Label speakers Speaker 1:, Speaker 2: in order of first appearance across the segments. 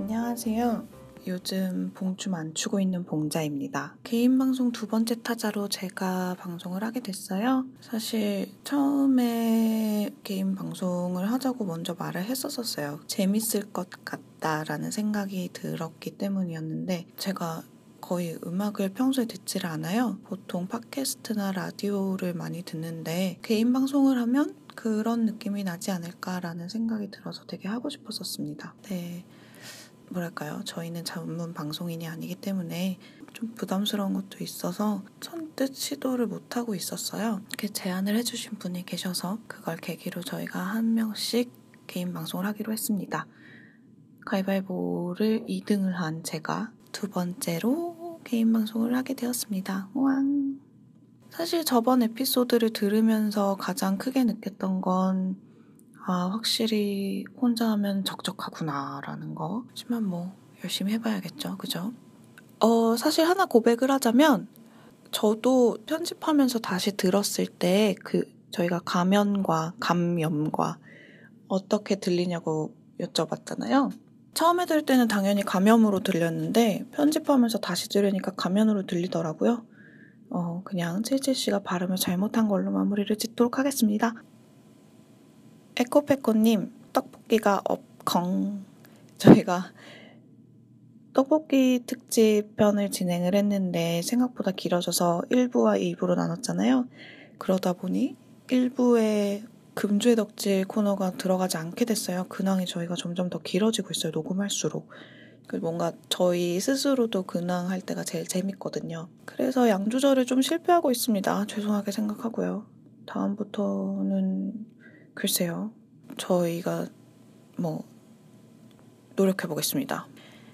Speaker 1: 안녕하세요. 요즘 봉춤 안 추고 있는 봉자입니다. 개인 방송 두 번째 타자로 제가 방송을 하게 됐어요. 사실 처음에 개인 방송을 하자고 먼저 말을 했었었어요. 재밌을 것 같다라는 생각이 들었기 때문이었는데 제가 거의 음악을 평소에 듣지를 않아요. 보통 팟캐스트나 라디오를 많이 듣는데 개인 방송을 하면 그런 느낌이 나지 않을까라는 생각이 들어서 되게 하고 싶었었습니다. 네. 뭐랄까요. 저희는 전문 방송인이 아니기 때문에 좀 부담스러운 것도 있어서 선뜻 시도를 못하고 있었어요. 이렇게 제안을 해주신 분이 계셔서 그걸 계기로 저희가 한 명씩 개인 방송을 하기로 했습니다. 가위바위보를 2등을 한 제가 두 번째로 개인 방송을 하게 되었습니다. 왕! 사실 저번 에피소드를 들으면서 가장 크게 느꼈던 건 아, 확실히 혼자 하면 적적하구나라는 거. 하지만 뭐 열심히 해봐야겠죠. 그죠? 어, 사실 하나 고백을 하자면 저도 편집하면서 다시 들었을 때 그 저희가 가면과 감염과 어떻게 들리냐고 여쭤봤잖아요. 처음에 들을 때는 당연히 감염으로 들렸는데 편집하면서 다시 들으니까 가면으로 들리더라고요. 어, 그냥 칠칠씨가 발음을 잘못한 걸로 마무리를 짓도록 하겠습니다. 에코페코님, 떡볶이가 업컹. 저희가 떡볶이 특집 편을 진행을 했는데 생각보다 길어져서 1부와 2부로 나눴잖아요. 그러다 보니 1부에 금주의 덕질 코너가 들어가지 않게 됐어요. 근황이 저희가 점점 더 길어지고 있어요. 녹음할수록. 뭔가 저희 스스로도 근황할 때가 제일 재밌거든요. 그래서 양 조절을 좀 실패하고 있습니다. 죄송하게 생각하고요. 다음부터는 글쎄요. 저희가 뭐 노력해 보겠습니다.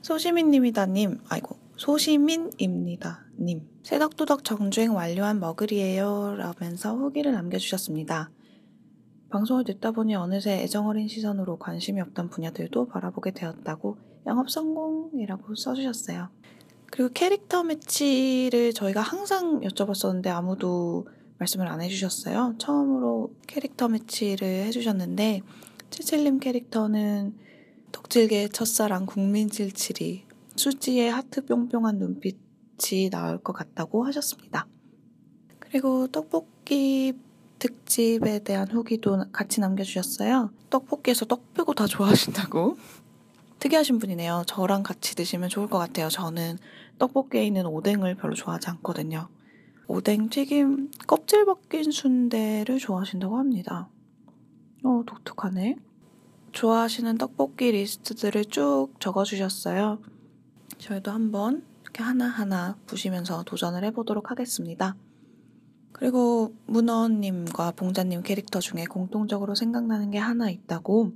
Speaker 1: 소시민님이다님, 아이고 소시민입니다님. 새덕도덕 정주행 완료한 머글이에요. 라면서 후기를 남겨주셨습니다. 방송을 듣다 보니 어느새 애정어린 시선으로 관심이 없던 분야들도 바라보게 되었다고 영업 성공이라고 써주셨어요. 그리고 캐릭터 매치를 저희가 항상 여쭤봤었는데 아무도 말씀을 안 해주셨어요. 처음으로 캐릭터 매치를 해주셨는데 칠칠님 캐릭터는 덕질계 첫사랑 국민 칠칠이 수지의 하트 뿅뿅한 눈빛이 나올 것 같다고 하셨습니다. 그리고 떡볶이 특집에 대한 후기도 같이 남겨주셨어요. 떡볶이에서 떡 빼고 다 좋아하신다고. 특이하신 분이네요. 저랑 같이 드시면 좋을 것 같아요. 저는 떡볶이에 있는 오뎅을 별로 좋아하지 않거든요. 오뎅 튀김 껍질 벗긴 순대를 좋아하신다고 합니다. 어, 독특하네. 좋아하시는 떡볶이 리스트들을 쭉 적어주셨어요. 저희도 한번 이렇게 하나하나 보시면서 도전을 해보도록 하겠습니다. 그리고 문어님과 봉자님 캐릭터 중에 공통적으로 생각나는 게 하나 있다고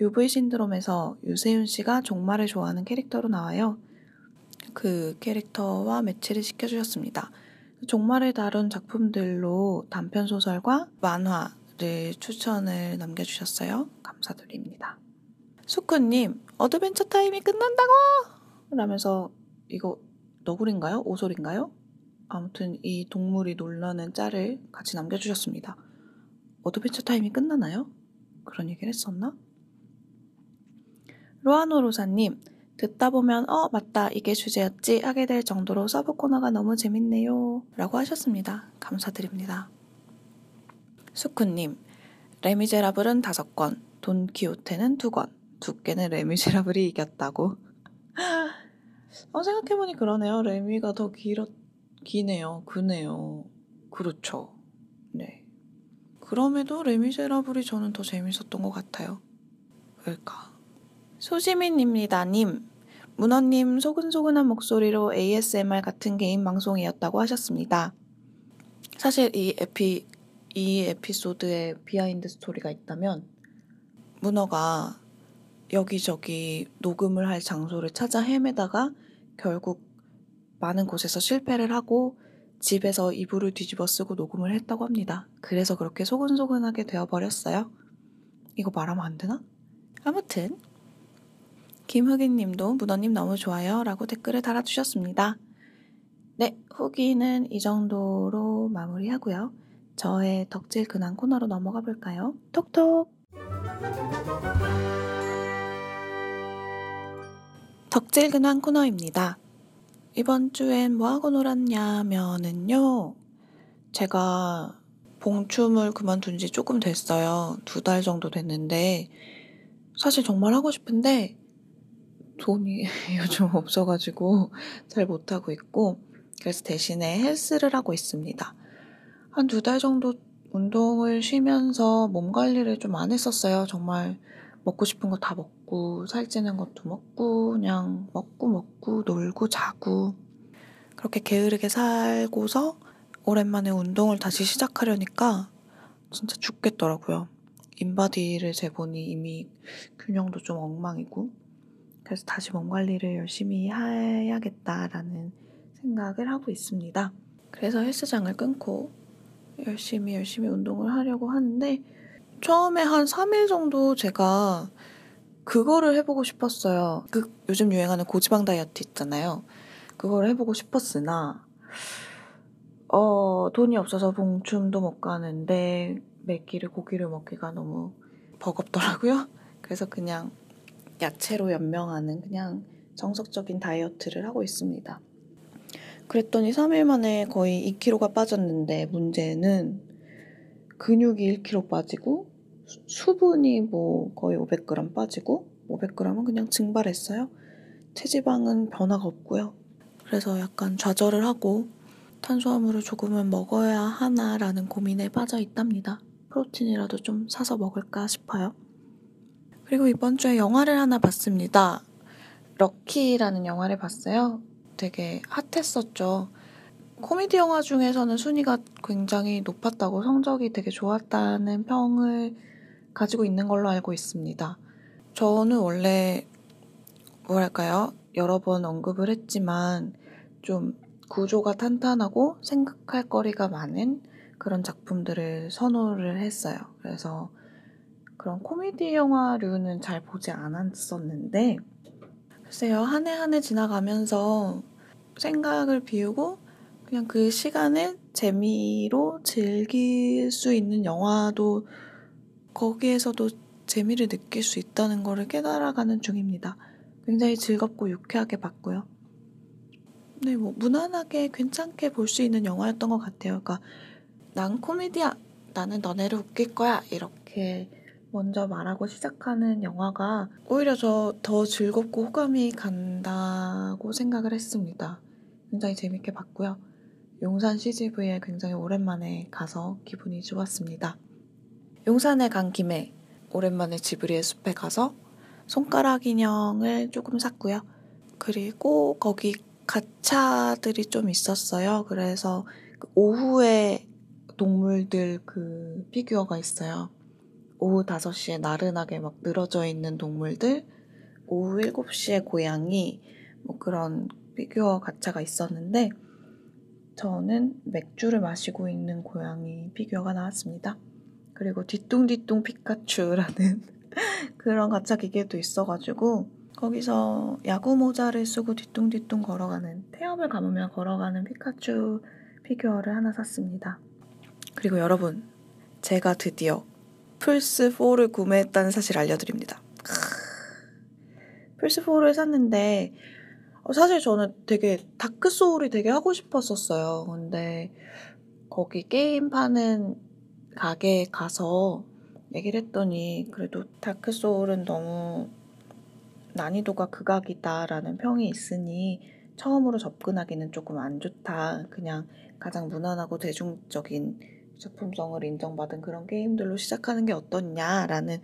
Speaker 1: UV 신드롬에서 유세윤 씨가 종말을 좋아하는 캐릭터로 나와요. 그 캐릭터와 매치를 시켜주셨습니다. 종말을 다룬 작품들로 단편 소설과 만화를 추천을 남겨주셨어요. 감사드립니다. 수쿠님, Adventure Time이 끝난다고! 라면서 이거 너구리인가요? 오소리인가요? 아무튼 이 동물이 놀라는 짤을 같이 남겨주셨습니다. Adventure Time이 끝나나요? 그런 얘기를 했었나? 로아노 로사님, 듣다 보면 어 맞다 이게 주제였지 하게 될 정도로 sub 코너가 너무 재밌네요 라고 하셨습니다. 감사드립니다. 수쿠님 레미제라블은 다섯 권, 돈키호테는 두 권, 두께는 레미제라블이 이겼다고. 어, 생각해보니 그러네요. 레미가 더 길었, 기네요. 그네요. 그렇죠. 네. 그럼에도 레미제라블이 저는 더 재밌었던 것 같아요. 왜일까? 소시민입니다님, 문어님 소근소근한 목소리로 ASMR 같은 개인 방송이었다고 하셨습니다. 사실 이 에피, 이 에피소드에 behind 스토리가 있다면, 문어가 여기저기 녹음을 할 장소를 찾아 헤매다가 결국 많은 곳에서 실패를 하고 집에서 이불을 뒤집어 쓰고 녹음을 했다고 합니다. 그래서 그렇게 소근소근하게 되어버렸어요. 이거 말하면 안 되나? 아무튼 김흑인 님도 문어님 너무 좋아요 라고 댓글을 달아주셨습니다. 네, 후기는 이 정도로 마무리하고요. 저의 덕질 근황 코너로 넘어가 볼까요? 톡톡! 덕질 근황 코너입니다. 이번 주엔 뭐하고 놀았냐면은요. 제가 봉춤을 그만둔 지 조금 됐어요. 두 달 정도 됐는데 사실 정말 하고 싶은데 돈이 요즘 없어가지고 잘 못하고 있고 그래서 대신에 헬스를 하고 있습니다. 한 두 달 정도 운동을 쉬면서 몸 관리를 좀 안 했었어요. 정말 먹고 싶은 거 다 먹고 살찌는 것도 먹고 그냥 먹고 먹고 놀고 자고 그렇게 게으르게 살고서 오랜만에 운동을 다시 시작하려니까 진짜 죽겠더라고요. 인바디를 재보니 이미 균형도 좀 엉망이고 그래서 다시 몸 관리를 열심히 해야겠다라는 생각을 하고 있습니다. 그래서 헬스장을 끊고 열심히 열심히 운동을 하려고 하는데 처음에 한 3일 정도 제가 그거를 해보고 싶었어요. 그 요즘 유행하는 고지방 다이어트 있잖아요. 그걸 해보고 싶었으나 어 돈이 없어서 봉춤도 못 가는데 매끼를 고기를 먹기가 너무 버겁더라고요. 그래서 그냥 야채로 연명하는 그냥 정석적인 다이어트를 하고 있습니다. 그랬더니 3일 만에 거의 2kg가 빠졌는데 문제는 근육이 1kg 빠지고 수분이 뭐 거의 500g 빠지고 500g은 그냥 증발했어요. 체지방은 변화가 없고요. 그래서 약간 좌절을 하고 탄수화물을 조금은 먹어야 하나라는 고민에 빠져 있답니다. 프로틴이라도 좀 사서 먹을까 싶어요. 그리고 이번 주에 영화를 하나 봤습니다. 럭키라는 영화를 봤어요. 되게 핫했었죠. 코미디 영화 중에서는 순위가 굉장히 높았다고 성적이 되게 좋았다는 평을 가지고 있는 걸로 알고 있습니다. 저는 원래 뭐랄까요? 여러 번 언급을 했지만 좀 구조가 탄탄하고 생각할 거리가 많은 그런 작품들을 선호를 했어요. 그래서 그런 코미디 영화류는 잘 보지 않았었는데 글쎄요 한 해 한 해 지나가면서 생각을 비우고 그냥 그 시간을 재미로 즐길 수 있는 영화도 거기에서도 재미를 느낄 수 있다는 것을 깨달아가는 중입니다. 굉장히 즐겁고 유쾌하게 봤고요. 네, 뭐 무난하게 괜찮게 볼 수 있는 영화였던 것 같아요. 그러니까 난 코미디야, 나는 너네를 웃길 거야 이렇게 먼저 말하고 시작하는 영화가 오히려 저 더 즐겁고 호감이 간다고 생각을 했습니다. 굉장히 재밌게 봤고요. 용산 CGV에 굉장히 오랜만에 가서 기분이 좋았습니다. 용산에 간 김에 오랜만에 지브리의 숲에 가서 손가락 인형을 조금 샀고요. 그리고 거기 가차들이 좀 있었어요. 그래서 그 오후에 동물들 그 피규어가 있어요. 오후 5시에 나른하게 막 늘어져 있는 동물들, 오후 7시에 고양이, 뭐 그런 피규어 가차가 있었는데, 저는 맥주를 마시고 있는 고양이 피규어가 나왔습니다. 그리고 뒤뚱뒤뚱 피카츄라는 그런 가차 기계도 있어가지고, 거기서 야구 모자를 쓰고 뒤뚱뒤뚱 걸어가는, 태엽을 감으며 걸어가는 피카츄 피규어를 하나 샀습니다. 그리고 여러분, 제가 드디어 플스 4를 구매했다는 사실 알려드립니다. 플스 4를 샀는데, 어, 사실 저는 되게 Dark Soul이 되게 하고 싶었었어요. 근데 거기 게임 파는 가게에 가서 얘기를 했더니 그래도 Dark Soul은 너무 난이도가 극악이다라는 평이 있으니 처음으로 접근하기는 조금 안 좋다. 그냥 가장 무난하고 대중적인 작품성을 인정받은 그런 게임들로 시작하는 게 어떻냐라는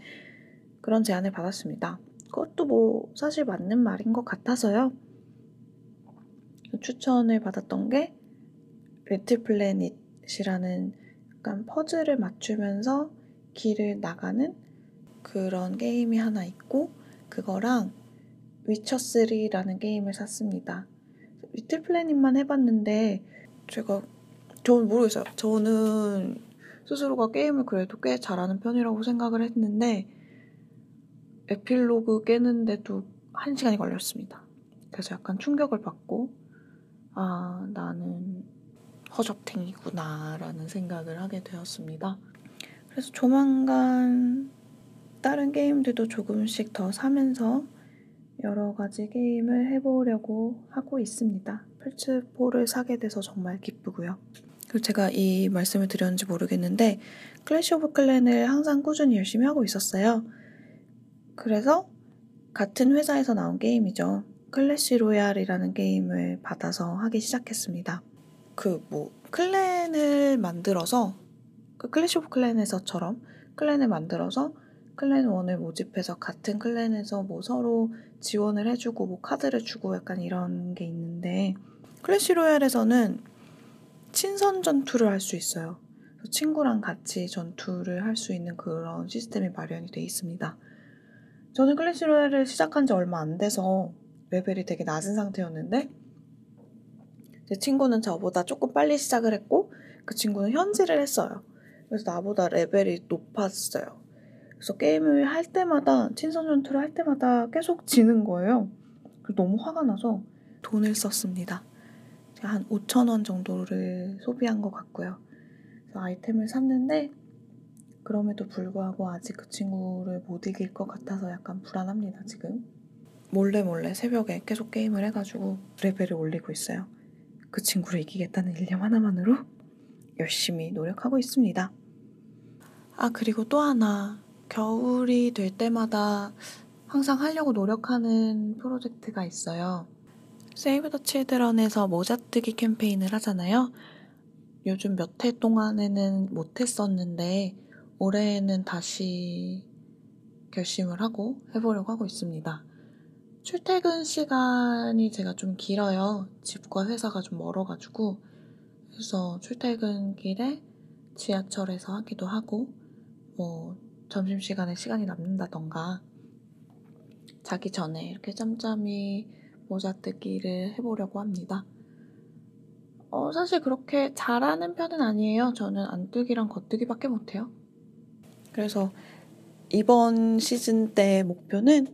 Speaker 1: 그런 제안을 받았습니다. 그것도 뭐 사실 맞는 말인 것 같아서요. 추천을 받았던 게 Little Planet이라는 약간 퍼즐을 맞추면서 길을 나가는 그런 게임이 하나 있고 그거랑 위쳐3라는 게임을 샀습니다. Little Planet만 해봤는데 제가 저는 모르겠어요. 저는 스스로가 게임을 그래도 꽤 잘하는 편이라고 생각을 했는데 에필로그 깨는데도 한 시간이 걸렸습니다. 그래서 약간 충격을 받고 아 나는 허접탱이구나라는 생각을 하게 되었습니다. 그래서 조만간 다른 게임들도 조금씩 더 사면서 여러 가지 게임을 해보려고 하고 있습니다. 플스4를 사게 돼서 정말 기쁘고요. 제가 이 말씀을 드렸는지 모르겠는데 Clash of Clans을 항상 꾸준히 열심히 하고 있었어요. 그래서 같은 회사에서 나온 게임이죠. Clash Royale이라는 게임을 받아서 하기 시작했습니다. 그 뭐 clan을 만들어서 그 Clash of Clans에서처럼 clan을 만들어서 clan원을 모집해서 같은 clan에서 뭐 서로 지원을 해주고 뭐 카드를 주고 약간 이런 게 있는데 Clash Royale에서는 친선 전투를 할 수 있어요. 친구랑 같이 전투를 할 수 있는 그런 시스템이 마련이 돼 있습니다. 저는 Clash Royale을 시작한 지 얼마 안 돼서 레벨이 되게 낮은 상태였는데 제 친구는 저보다 조금 빨리 시작을 했고 그 친구는 현질을 했어요. 그래서 나보다 레벨이 높았어요. 그래서 게임을 할 때마다 친선 전투를 할 때마다 계속 지는 거예요. 너무 화가 나서 돈을 썼습니다. 한 5천 원 정도를 소비한 것 같고요. 그래서 아이템을 샀는데 그럼에도 불구하고 아직 그 친구를 못 이길 것 같아서 약간 불안합니다, 지금. 몰래 몰래 새벽에 계속 게임을 해가지고 레벨을 올리고 있어요. 그 친구를 이기겠다는 일념 하나만으로 열심히 노력하고 있습니다. 아, 그리고 또 하나. 겨울이 될 때마다 항상 하려고 노력하는 프로젝트가 있어요. 세이브 더 칠드런에서 모자뜨기 캠페인을 하잖아요. 요즘 몇 해 동안에는 못했었는데 올해에는 다시 결심을 하고 해보려고 하고 있습니다. 출퇴근 시간이 제가 좀 길어요. 집과 회사가 좀 멀어가지고. 그래서 출퇴근길에 지하철에서 하기도 하고, 뭐, 점심시간에 시간이 남는다던가, 자기 전에 이렇게 짬짬이 모자뜨기를 해보려고 합니다. 어, 사실 그렇게 잘하는 편은 아니에요. 저는 안뜨기랑 겉뜨기밖에 못해요. 그래서 이번 시즌 때 목표는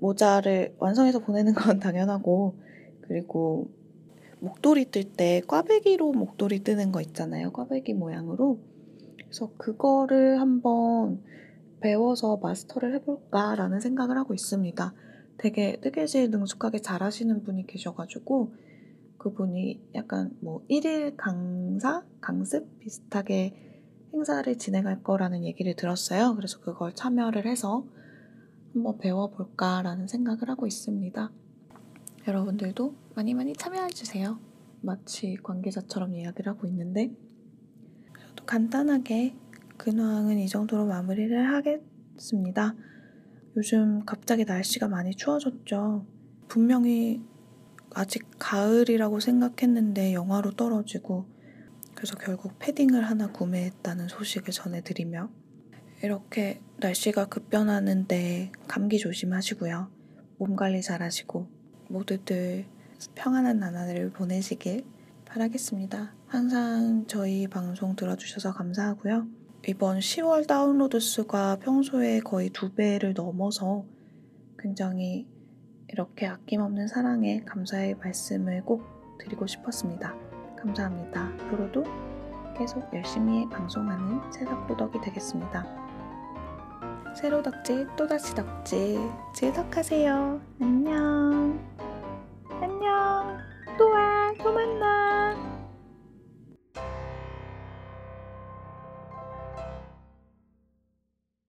Speaker 1: 모자를 완성해서 보내는 건 당연하고 그리고 목도리 뜰 때 꽈배기로 목도리 뜨는 거 있잖아요. 꽈배기 모양으로. 그래서 그거를 한번 배워서 마스터를 해볼까라는 생각을 하고 있습니다. 되게 뜨개질 능숙하게 잘 하시는 분이 계셔가지고 그분이 약간 뭐 1일 강사? 강습? 비슷하게 행사를 진행할 거라는 얘기를 들었어요. 그래서 그걸 참여를 해서 한번 배워볼까라는 생각을 하고 있습니다. 여러분들도 많이 많이 참여해주세요. 마치 관계자처럼 이야기를 하고 있는데 간단하게 근황은 이 정도로 마무리를 하겠습니다. 요즘 갑자기 날씨가 많이 추워졌죠. 분명히 아직 가을이라고 생각했는데 영하로 떨어지고 그래서 결국 패딩을 하나 구매했다는 소식을 전해드리며 이렇게 날씨가 급변하는데 감기 조심하시고요. 몸 관리 잘 하시고 모두들 평안한 나날을 보내시길 바라겠습니다. 항상 저희 방송 들어주셔서 감사하고요. 이번 10월 다운로드 수가 평소에 거의 두 배를 넘어서 굉장히 이렇게 아낌없는 사랑에 감사의 말씀을 꼭 드리고 싶었습니다. 감사합니다. 앞으로도 계속 열심히 방송하는 새싹도덕이 되겠습니다. 새로 덕질 또다시 덕질 즐덕하세요. 안녕. 안녕.